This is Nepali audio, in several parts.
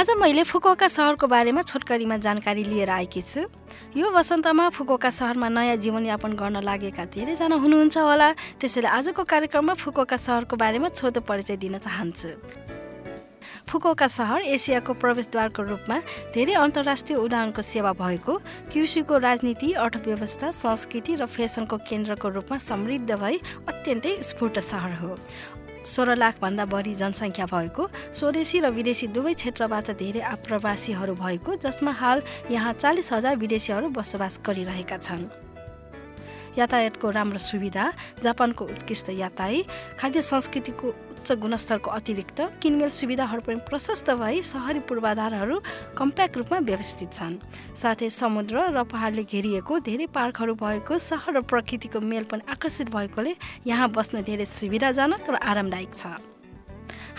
आज मैले फुकुओका सहरको बारेमा छोटकरीमा जानकारी लिएर आएकी छु। यो वसन्तमा फुकुओका सहरमा नयाँ जीवनयापन गर्न लागेका धेरैजना हुनुहुन्छ होला। त्यसैले आजको कार्यक्रममा फुकुओका सहरको बारेमा छोटो परिचय दिन चाहन्छु। फुकुओका सहर एसियाको प्रवेशद्वारको रूपमा धेरै अन्तर्राष्ट्रिय उडानको सेवा भएको क्युसीको राजनीति अर्थव्यवस्था संस्कृति र फेसनको केन्द्रको रूपमा समृद्ध भई अत्यन्तै स्फूर्त सहर हो। सोह्र लाखभन्दा बढी जनसङ्ख्या भएको स्वदेशी र विदेशी दुवै क्षेत्रबाट धेरै आप्रवासीहरू भएको जसमा हाल यहाँ चालिस हजार विदेशीहरू बसोबास गरिरहेका छन्। यातायातको राम्रो सुविधा जापानको उत्कृष्ट यातायात खाद्य संस्कृतिको उच्च गुणस्तरको अतिरिक्त किनमेल सुविधाहरू पनि प्रशस्त भई सहरी पूर्वाधारहरू कम्प्याक्ट रूपमा व्यवस्थित छन्। साथै समुद्र र पहाडले घेरिएको धेरै पार्कहरू भएको सहर र प्रकृतिको मेल पनि आकर्षित भएकोले यहाँ बस्न धेरै सुविधाजनक र आरामदायक छ।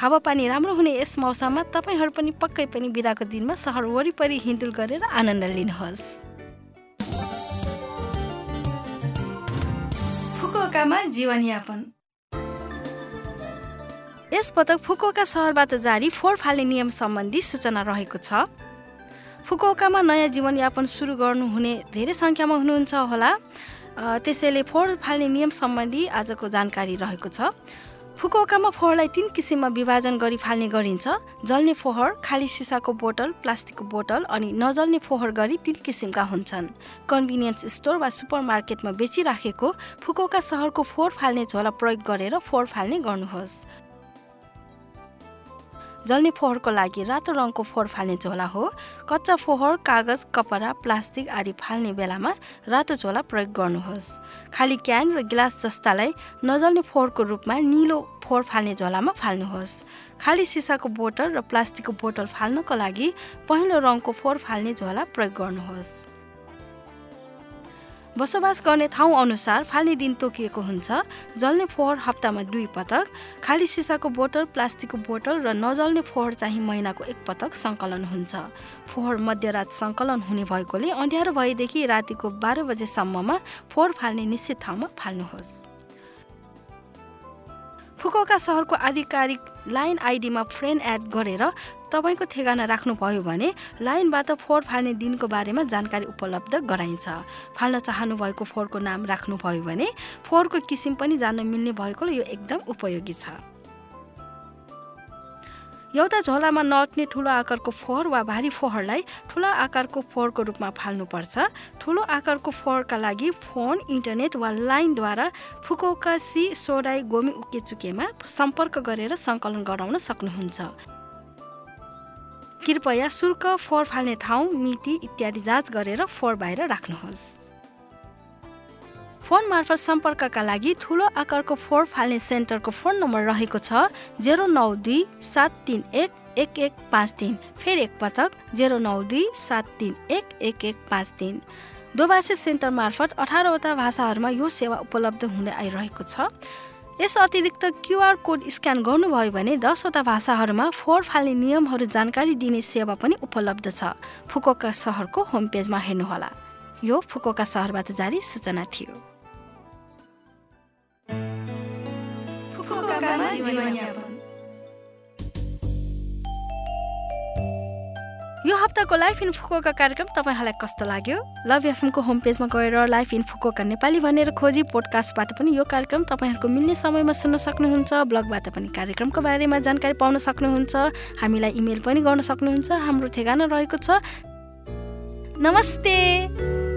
हावापानी राम्रो हुने यस मौसममा तपाईँहरू पनि पक्कै पनि बिदाको दिनमा सहर वरिपरि हिँडुल गरेर आनन्द लिनुहोस्। फुकुओकामा जीवनयापन। यस पटक फुकुओका सहरबाट जारी फोहोर फाल्ने नियम सम्बन्धी सूचना रहेको छ। फुकुओकामा नयाँ जीवनयापन सुरु गर्नुहुने धेरै सङ्ख्यामा हुनुहुन्छ होला। त्यसैले फोहोर फाल्ने नियम सम्बन्धी आजको जानकारी रहेको छ। फुकुओकामा फोहोरलाई तिन किसिममा विभाजन गरी फाल्ने गरिन्छ। जल्ने फोहोर खाली सिसाको बोतल प्लास्टिकको बोतल अनि नजल्ने फोहोर गरी तिन किसिमका हुन्छन्। कन्भिनियन्स स्टोर वा सुपर मार्केटमा बेचिराखेको फुकुओका सहरको फोहोर फाल्ने झोला प्रयोग गरेर फोहोर फाल्ने गर्नुहोस्। जल्ने फोहोरको लागि रातो रङको फोहोर फाल्ने झोला हो। कच्चा फोहोर कागज कपडा प्लास्टिक आदि फाल्ने बेलामा रातो झोला प्रयोग गर्नुहोस्। खाली क्यान र गिलास जस्तालाई नजल्ने फोहोरको रूपमा निलो फोहोर फाल्ने झोलामा फाल्नुहोस्। खाली सिसाको बोतल र प्लास्टिकको बोतल फाल्नको लागि पहेँलो रङको फोहोर फाल्ने झोला प्रयोग गर्नुहोस्। बसोबास गर्ने ठाउँ अनुसार फाल्ने दिन तोकिएको हुन्छ जल्ने फोहोर हप्तामा दुई पटक खाली सिसाको बोतल प्लास्टिकको बोतल र नजल्ने फोहोर चाहिँ महिनाको एक पटक सङ्कलन हुन्छ। फोहोर मध्यरात सङ्कलन हुने भएकोले अँध्यारो भएदेखि रातिको बाह्र बजेसम्ममा फोहोर फाल्ने निश्चित ठाउँमा फाल्नुहोस्। फुकुओका सहरको आधिकारिक लाइन आइडीमा फ्रेन्ड एड गरेर तपाईँको ठेगाना राख्नुभयो भने लाइनबाट फोहोर फाल्ने दिनको बारेमा जानकारी उपलब्ध गराइन्छ। फाल्न चाहनुभएको फोहोरको नाम राख्नुभयो भने फोहोरको किसिम पनि जान्न मिल्ने भएकोले यो एकदम उपयोगी छ। एउटा झोलामा नअट्ने ठुलो आकारको फोहोर वा भारी फोहोरलाई ठुलो आकारको फोहोरको रूपमा फाल्नुपर्छ। ठुलो आकारको फोहोरका लागि फोन इन्टरनेट वा लाइनद्वारा फुकोका सी सोडाई गोमी उकेचुकेमा सम्पर्क गरेर सङ्कलन गराउन सक्नुहुन्छ। कृपया शुल्क फोहोर फाल्ने ठाउँ मिति इत्यादि जाँच गरेर फोहोर बाहिर राख्नुहोस्। फोन मार्फत सम्पर्कका लागि ठुलो आकारको फोहोर फाल्ने सेन्टरको फोन नम्बर रहेको छ जेरो नौ दुई सात तिन एक एक एक पाँच तिन। फेरि एकपटक जेरो नौ दुई सात तिन एक एक एक पाँच तिन। दोभाषी सेन्टर मार्फत अठारवटा भाषाहरूमा यो सेवा उपलब्ध हुँदै आइरहेको छ। यस अतिरिक्त क्युआर कोड स्क्यान गर्नुभयो भने दसवटा भाषाहरूमा फोहोर फाल्ने नियमहरू जानकारी दिने सेवा पनि उपलब्ध छ। फुकोका सहरको होम पेजमा हेर्नुहोला। यो फुकोका सहरबाट जारी सूचना थियो। हप्ताको लाइफ इन फुकोका कार्यक्रम तपाईँहरूलाई कस्तो लाग्यो? लभ एफएमको होम पेजमा गएर लाइफ इन फुकोका नेपाली भनेर खोजी पोडकास्टबाट पनि यो कार्यक्रम तपाईँहरूको मिल्ने समयमा सुन्न सक्नुहुन्छ। ब्लगबाट पनि कार्यक्रमको बारेमा जानकारी पाउन सक्नुहुन्छ। हामीलाई इमेल पनि गर्न सक्नुहुन्छ। हाम्रो ठेगाना रहेको छ। नमस्ते!